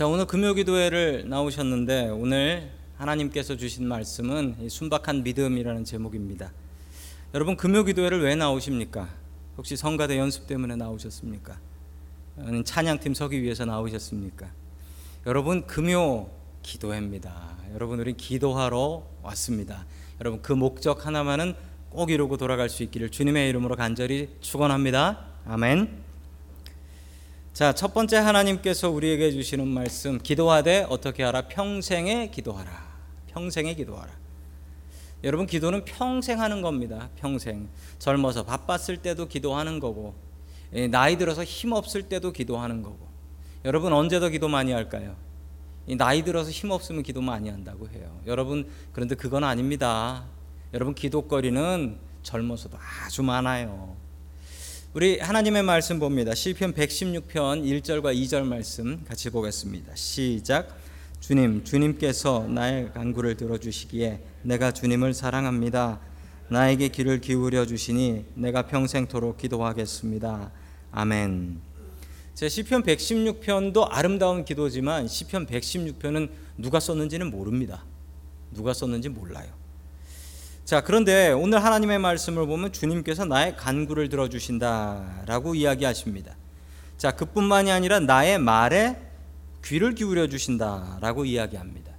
자, 오늘 금요 기도회를 나오셨는데 오늘 하나님께서 주신 말씀은 순박한 믿음이라는 제목입니다. 여러분 금요 기도회를 왜 나오십니까? 혹시 성가대 연습 때문에 나오셨습니까? 찬양팀 서기 위해서 나오셨습니까? 여러분 금요 기도회입니다. 여러분 우리 기도하러 왔습니다. 여러분 그 목적 하나만은 꼭 이루고 돌아갈 수 있기를 주님의 이름으로 간절히 축원합니다. 아멘. 자, 첫 번째 하나님께서 우리에게 주시는 말씀 기도하되 어떻게 하라? 평생에 기도하라. 평생에 기도하라. 여러분 기도는 평생 하는 겁니다. 평생. 젊어서 바빴을 때도 기도하는 거고 예, 나이 들어서 힘 없을 때도 기도하는 거고. 여러분 언제 더 기도 많이 할까요? 나이 들어서 힘 없으면 기도 많이 한다고 해요. 여러분 그런데 그건 아닙니다. 여러분 기도거리는 젊어서도 아주 많아요. 우리 하나님의 말씀 봅니다. 시편 116편 1절과 2절 말씀 같이 보겠습니다. 시작. 주님, 주님께서 나의 간구를 들어 주시기에 내가 주님을 사랑합니다. 나에게 귀를 기울여 주시니 내가 평생토록 기도하겠습니다. 아멘. 제 시편 116편도 아름다운 기도지만 시편 116편은 누가 썼는지는 모릅니다. 누가 썼는지 몰라요. 자, 그런데 오늘 하나님의 말씀을 보면 주님께서 나의 간구를 들어주신다라고 이야기하십니다. 자, 그뿐만이 아니라 나의 말에 귀를 기울여 주신다라고 이야기합니다.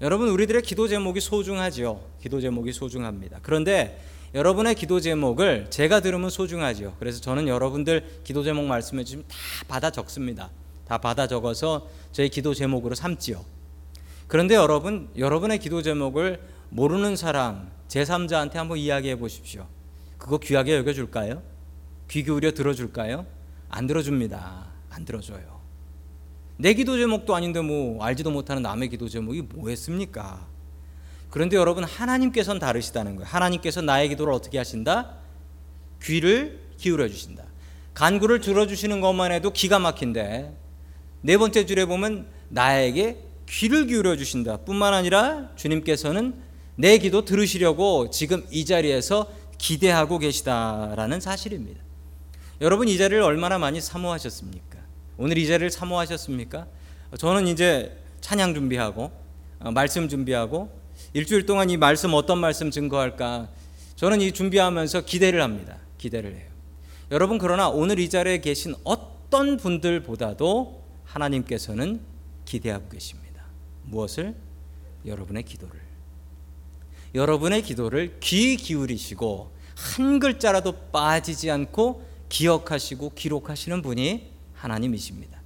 여러분, 우리들의 기도 제목이 소중하지요. 기도 제목이 소중합니다. 그런데 여러분의 기도 제목을 제가 들으면 소중하지요. 그래서 저는 여러분들 기도 제목 말씀해 주시면 다 받아 적습니다. 다 받아 적어서 저희 기도 제목으로 삼지요. 그런데 여러분, 여러분의 기도 제목을 모르는 사람, 제3자한테 한번 이야기해 보십시오. 그거 귀하게 여겨줄까요? 귀 기울여 들어줄까요? 안 들어줍니다. 안 들어줘요. 내 기도 제목도 아닌데 뭐 알지도 못하는 남의 기도 제목이 뭐했습니까? 그런데 여러분 하나님께서는 다르시다는 거예요. 하나님께서 나의 기도를 어떻게 하신다? 귀를 기울여 주신다. 간구를 들어주시는 것만 해도 기가 막힌데 네 번째 줄에 보면 나에게 귀를 기울여 주신다. 뿐만 아니라 주님께서는 내 기도 들으시려고 지금 이 자리에서 기대하고 계시다라는 사실입니다. 여러분 이 자리를 얼마나 많이 사모하셨습니까? 오늘 이 자리를 사모하셨습니까? 저는 이제 찬양 준비하고 어, 말씀 준비하고 일주일 동안 이 말씀 어떤 말씀 증거할까? 저는 이 준비하면서 기대를 합니다. 기대를 해요. 여러분 그러나 오늘 이 자리에 계신 어떤 분들보다도 하나님께서는 기대하고 계십니다. 무엇을? 여러분의 기도를. 여러분의 기도를 귀 기울이시고 한 글자라도 빠지지 않고 기억하시고 기록하시는 분이 하나님이십니다.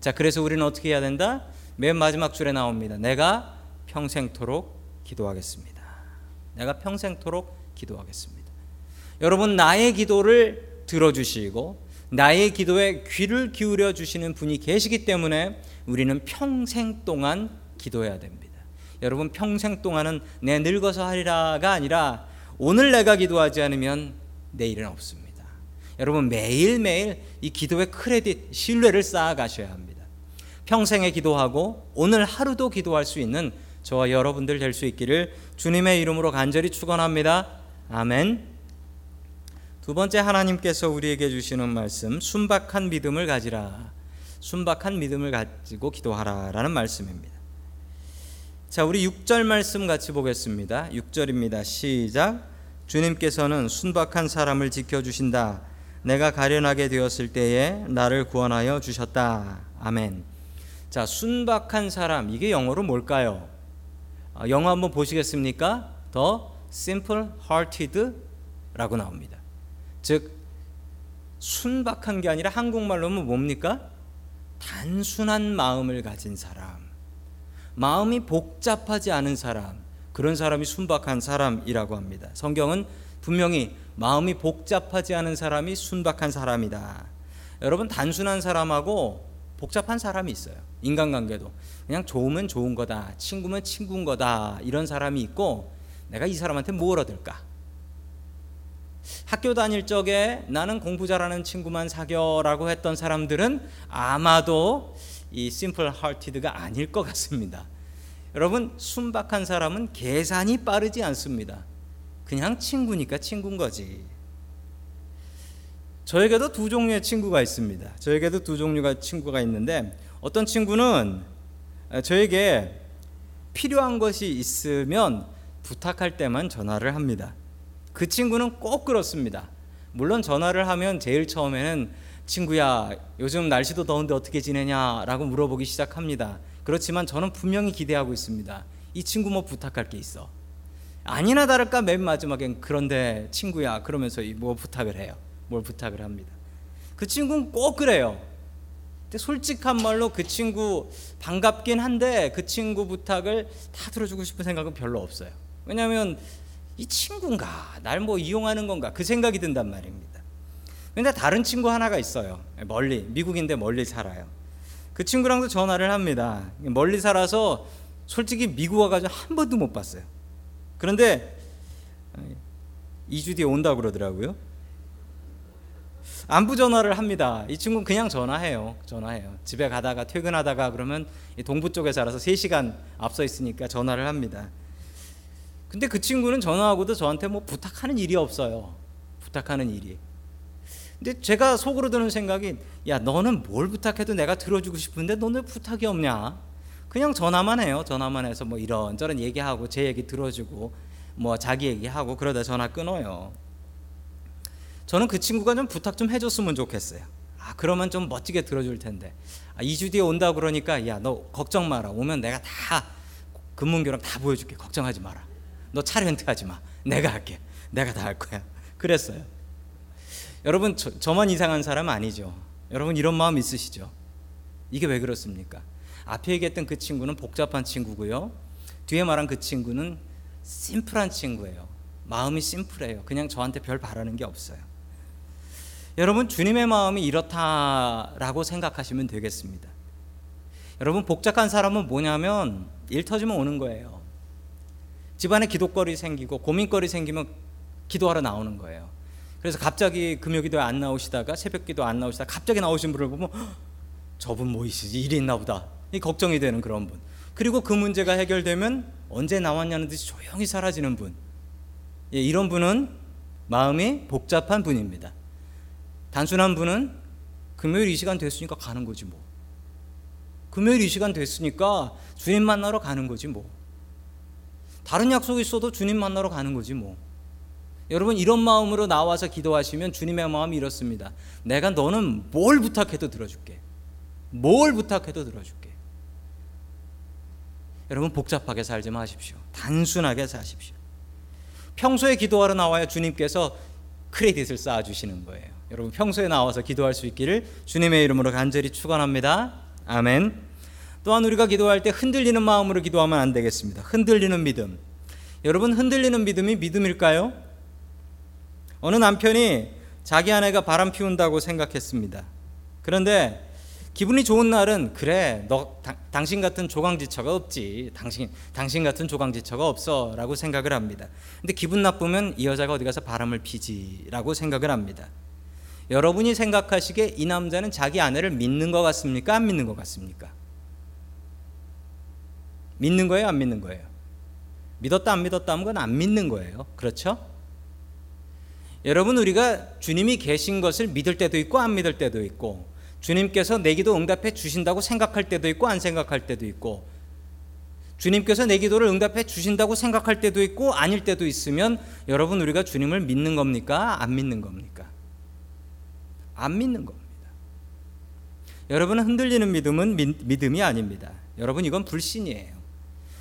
자, 그래서 우리는 어떻게 해야 된다? 맨 마지막 줄에 나옵니다. 내가 평생토록 기도하겠습니다. 내가 평생토록 기도하겠습니다. 여러분, 나의 기도를 들어주시고 나의 기도에 귀를 기울여 주시는 분이 계시기 때문에 우리는 평생 동안 기도해야 됩니다. 여러분 평생 동안은 내 늙어서 하리라가 아니라 오늘 내가 기도하지 않으면 내일은 없습니다. 여러분 매일매일 이 기도의 크레딧, 신뢰를 쌓아 가셔야 합니다. 평생에 기도하고 오늘 하루도 기도할 수 있는 저와 여러분들 될 수 있기를 주님의 이름으로 간절히 축원합니다. 아멘. 두 번째 하나님께서 우리에게 주시는 말씀 순박한 믿음을 가지라. 순박한 믿음을 가지고 기도하라라는 말씀입니다. 자, 우리 6절 말씀 같이 보겠습니다. 6절입니다. 시작. 주님께서는 순박한 사람을 지켜 주신다. 내가 가련하게 되었을 때에 나를 구원하여 주셨다. 아멘. 자, 순박한 사람 이게 영어로 뭘까요? 아, 영어 한번 보시겠습니까? 더 simple hearted라고 나옵니다. 즉 순박한 게 아니라 한국말로는 뭡니까? 단순한 마음을 가진 사람. 마음이 복잡하지 않은 사람, 그런 사람이 순박한 사람이라고 합니다. 성경은 분명히 마음이 복잡하지 않은 사람이 순박한 사람이다. 여러분 단순한 사람하고 복잡한 사람이 있어요. 인간관계도 그냥 좋으면 좋은 거다, 친구면 친구인 거다 이런 사람이 있고 내가 이 사람한테 뭘 얻을까? 학교 다닐 적에 나는 공부 잘하는 친구만 사겨라고 했던 사람들은 아마도 이 심플 하티드가 아닐 것 같습니다. 여러분 순박한 사람은 계산이 빠르지 않습니다. 그냥 친구니까 친구인 거지. 저에게도 두 종류의 친구가 있습니다. 저에게도 두 종류가 친구가 있는데 어떤 친구는 저에게 필요한 것이 있으면 부탁할 때만 전화를 합니다. 그 친구는 꼭 그렇습니다. 물론 전화를 하면 제일 처음에는 친구야, 요즘 날씨도 더운데 어떻게 지내냐라고 물어보기 시작합니다. 그렇지만 저는 분명히 기대하고 있습니다. 이 친구 뭐 부탁할 게 있어. 아니나 다를까 맨 마지막엔 그런데 친구야 그러면서 뭐 부탁을 해요. 뭘 부탁을 합니다. 그 친구는 꼭 그래요. 근데 솔직한 말로 그 친구 반갑긴 한데 그 친구 부탁을 다 들어주고 싶은 생각은 별로 없어요. 왜냐하면 이 친구인가 날 뭐 이용하는 건가 그 생각이 든단 말입니다. 근데 다른 친구 하나가 있어요. 멀리 미국인데 멀리 살아요. 그 친구랑도 전화를 합니다. 멀리 살아서 솔직히 미국 와가지고 한 번도 못 봤어요. 그런데 2주 뒤에 온다 그러더라고요. 안부 전화를 합니다. 이 친구는 그냥 전화해요. 전화해요. 집에 가다가 퇴근하다가 그러면 동부 쪽에 살아서 3시간 앞서 있으니까 전화를 합니다. 근데 그 친구는 전화하고도 저한테 뭐 부탁하는 일이 없어요. 부탁하는 일이. 근데 제가 속으로 드는 생각이 야 너는 뭘 부탁해도 내가 들어주고 싶은데 너는 부탁이 없냐? 그냥 전화만 해요. 전화만 해서 뭐 이런저런 얘기하고 제 얘기 들어주고 뭐 자기 얘기하고 그러다 전화 끊어요. 저는 그 친구가 좀 부탁 좀 해줬으면 좋겠어요. 아, 그러면 좀 멋지게 들어줄 텐데. 아, 2주 뒤에 온다 그러니까 야, 너 걱정 마라. 오면 내가 다 금문교랑 다 보여줄게. 걱정하지 마라. 너 차 렌트하지 마. 내가 할게. 내가 다 할 거야. 그랬어요. 여러분 저, 저만 이상한 사람 아니죠. 여러분 이런 마음 있으시죠? 이게 왜 그렇습니까? 앞에 얘기했던 그 친구는 복잡한 친구고요. 뒤에 말한 그 친구는 심플한 친구예요. 마음이 심플해요. 그냥 저한테 별 바라는 게 없어요. 여러분 주님의 마음이 이렇다라고 생각하시면 되겠습니다. 여러분 복잡한 사람은 뭐냐면 일 터지면 오는 거예요. 집안에 기도거리 생기고 고민거리 생기면 기도하러 나오는 거예요. 그래서 갑자기 금요기도에 안 나오시다가 새벽기도 안 나오시다가 갑자기 나오신 분을 보면 저분 뭐 있으지 일이 있나 보다 이 걱정이 되는 그런 분 그리고 그 문제가 해결되면 언제 나왔냐는 듯이 조용히 사라지는 분 예, 이런 분은 마음이 복잡한 분입니다. 단순한 분은 금요일 이 시간 됐으니까 가는 거지 뭐. 금요일 이 시간 됐으니까 주님 만나러 가는 거지 뭐. 다른 약속이 있어도 주님 만나러 가는 거지 뭐. 여러분 이런 마음으로 나와서 기도하시면 주님의 마음이 이렇습니다. 내가 너는 뭘 부탁해도 들어줄게. 뭘 부탁해도 들어줄게. 여러분 복잡하게 살지 마십시오. 단순하게 사십시오. 평소에 기도하러 나와야 주님께서 크레딧을 쌓아 주시는 거예요. 여러분 평소에 나와서 기도할 수 있기를 주님의 이름으로 간절히 축원합니다. 아멘. 또한 우리가 기도할 때 흔들리는 마음으로 기도하면 안 되겠습니다. 흔들리는 믿음. 여러분 흔들리는 믿음이 믿음일까요? 어느 남편이 자기 아내가 바람 피운다고 생각했습니다. 그런데 기분이 좋은 날은 그래 너 다, 당신 같은 조강지처가 없지 당신 당신 같은 조강지처가 없어라고 생각을 합니다. 근데 기분 나쁘면 이 여자가 어디 가서 바람을 피지라고 생각을 합니다. 여러분이 생각하시기에 이 남자는 자기 아내를 믿는 것 같습니까? 안 믿는 것 같습니까? 믿는 거예요? 안 믿는 거예요? 믿었다 안 믿었다 하면 안 믿는 거예요. 그렇죠? 여러분 우리가 주님이 계신 것을 믿을 때도 있고 안 믿을 때도 있고 주님께서 내 기도 응답해 주신다고 생각할 때도 있고 안 생각할 때도 있고 주님께서 내 기도를 응답해 주신다고 생각할 때도 있고 아닐 때도 있으면 여러분 우리가 주님을 믿는 겁니까? 안 믿는 겁니까? 안 믿는 겁니다. 여러분은 흔들리는 믿음은 믿 음이 아닙니다. 여러분 이건 불신이에요.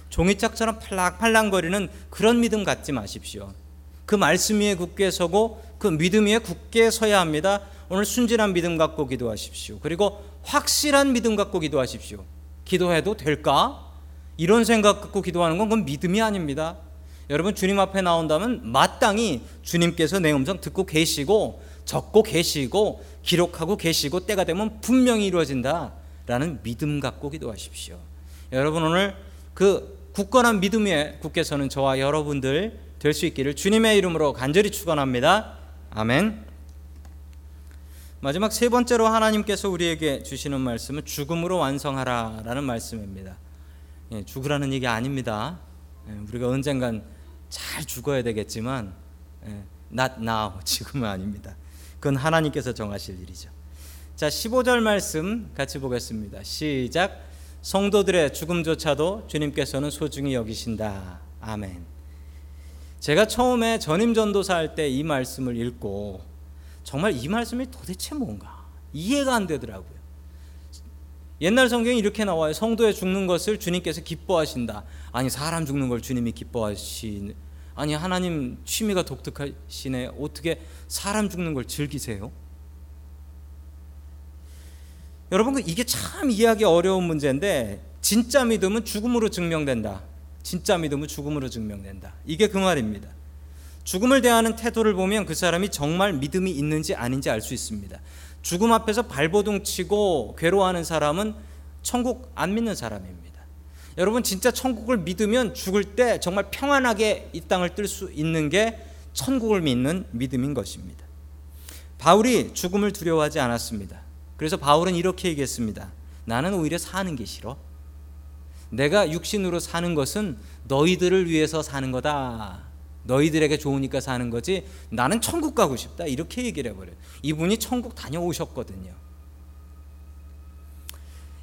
종이짝처럼 팔랑팔랑거리는 그런 믿음 갖지 마십시오. 그 말씀 위에 굳게 서고 그 믿음 위에 굳게 서야 합니다. 오늘 순진한 믿음 갖고 기도하십시오. 그리고 확실한 믿음 갖고 기도하십시오. 기도해도 될까? 이런 생각 갖고 기도하는 건 그건 믿음이 아닙니다. 여러분 주님 앞에 나온다면 마땅히 주님께서 내 음성 듣고 계시고 적고 계시고 기록하고 계시고 때가 되면 분명히 이루어진다라는 믿음 갖고 기도하십시오. 여러분 오늘 그 굳건한 믿음 에 굳게 서는 저와 여러분들 될 수 있기를 주님의 이름으로 간절히 축원합니다. 아멘. 마지막 세 번째로 하나님께서 우리에게 주시는 말씀은 죽음으로 완성하라라는 말씀입니다. 예, 죽으라는 얘기 아닙니다. 예, 우리가 언젠간 잘 죽어야 되겠지만 예, not now 지금은 아닙니다. 그건 하나님께서 정하실 일이죠. 자, 15절 말씀 같이 보겠습니다. 시작. 성도들의 죽음조차도 주님께서는 소중히 여기신다. 아멘. 제가 처음에 전임 전도사 할 때 이 말씀을 읽고 정말 이 말씀이 도대체 뭔가 이해가 안 되더라고요. 옛날 성경에 이렇게 나와요. 성도의 죽는 것을 주님께서 기뻐하신다. 아니 사람 죽는 걸 주님이 기뻐하시 아니 하나님 취미가 독특하시네. 어떻게 사람 죽는 걸 즐기세요? 여러분 이게 참 이해하기 어려운 문제인데 진짜 믿음은 죽음으로 증명된다. 진짜 믿음은 죽음으로 증명된다. 이게 그 말입니다. 죽음을 대하는 태도를 보면 그 사람이 정말 믿음이 있는지 아닌지 알 수 있습니다. 죽음 앞에서 발버둥 치고 괴로워하는 사람은 천국 안 믿는 사람입니다. 여러분 진짜 천국을 믿으면 죽을 때 정말 평안하게 이 땅을 뜰 수 있는 게 천국을 믿는 믿음인 것입니다. 바울이 죽음을 두려워하지 않았습니다. 그래서 바울은 이렇게 얘기했습니다. 나는 오히려 사는 게 싫어. 내가 육신으로 사는 것은 너희들을 위해서 사는 거다. 너희들에게 좋으니까 사는 거지. 나는 천국 가고 싶다. 이렇게 얘기를 해버려요. 이분이 천국 다녀오셨거든요.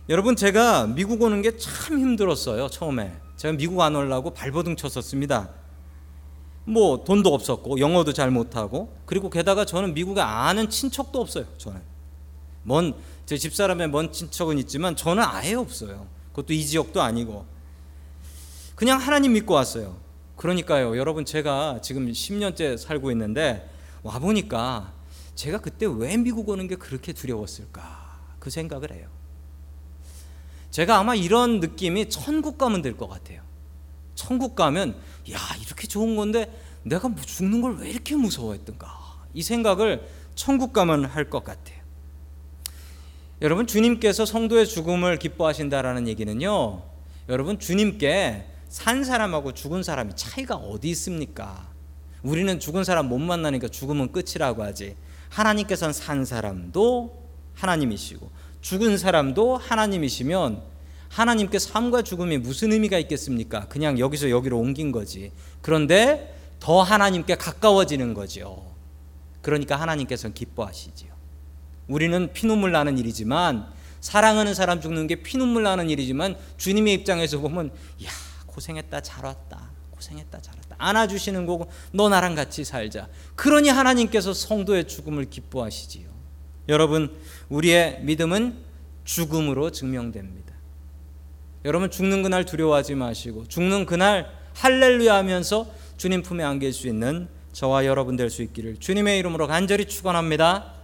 여러분 제가 미국 오는 게 참 힘들었어요. 처음에 제가 미국 안 오려고 발버둥 쳤었습니다. 뭐 돈도 없었고 영어도 잘 못하고 그리고 게다가 저는 미국에 아는 친척도 없어요. 저는 먼제 집사람의 먼 친척은 있지만 저는 아예 없어요. 그것도 이 지역도 아니고 그냥 하나님 믿고 왔어요. 그러니까요, 여러분 제가 지금 10년째 살고 있는데 와 보니까 제가 그때 왜 미국 오는 게 그렇게 두려웠을까 그 생각을 해요. 제가 아마 이런 느낌이 천국 가면 될 것 같아요. 천국 가면 야 이렇게 좋은 건데 내가 뭐 죽는 걸 왜 이렇게 무서워했던가 이 생각을 천국 가면 할 것 같아요. 여러분 주님께서 성도의 죽음을 기뻐하신다라는 얘기는요. 여러분 주님께 산 사람하고 죽은 사람이 차이가 어디 있습니까? 우리는 죽은 사람 못 만나니까 죽음은 끝이라고 하지. 하나님께서는 산 사람도 하나님이시고 죽은 사람도 하나님이시면 하나님께 삶과 죽음이 무슨 의미가 있겠습니까? 그냥 여기서 여기로 옮긴 거지. 그런데 더 하나님께 가까워지는 거죠. 그러니까 하나님께서는 기뻐하시지요. 우리는 피눈물 나는 일이지만 사랑하는 사람 죽는 게 피눈물 나는 일이지만 주님의 입장에서 보면 야 고생했다 잘 왔다 고생했다 잘 왔다. 안아주시는 거고 너 나랑 같이 살자. 그러니 하나님께서 성도의 죽음을 기뻐하시지요. 여러분 우리의 믿음은 죽음으로 증명됩니다. 여러분 죽는 그날 두려워하지 마시고 죽는 그날 할렐루야 하면서 주님 품에 안길 수 있는 저와 여러분 될 수 있기를 주님의 이름으로 간절히 축원합니다.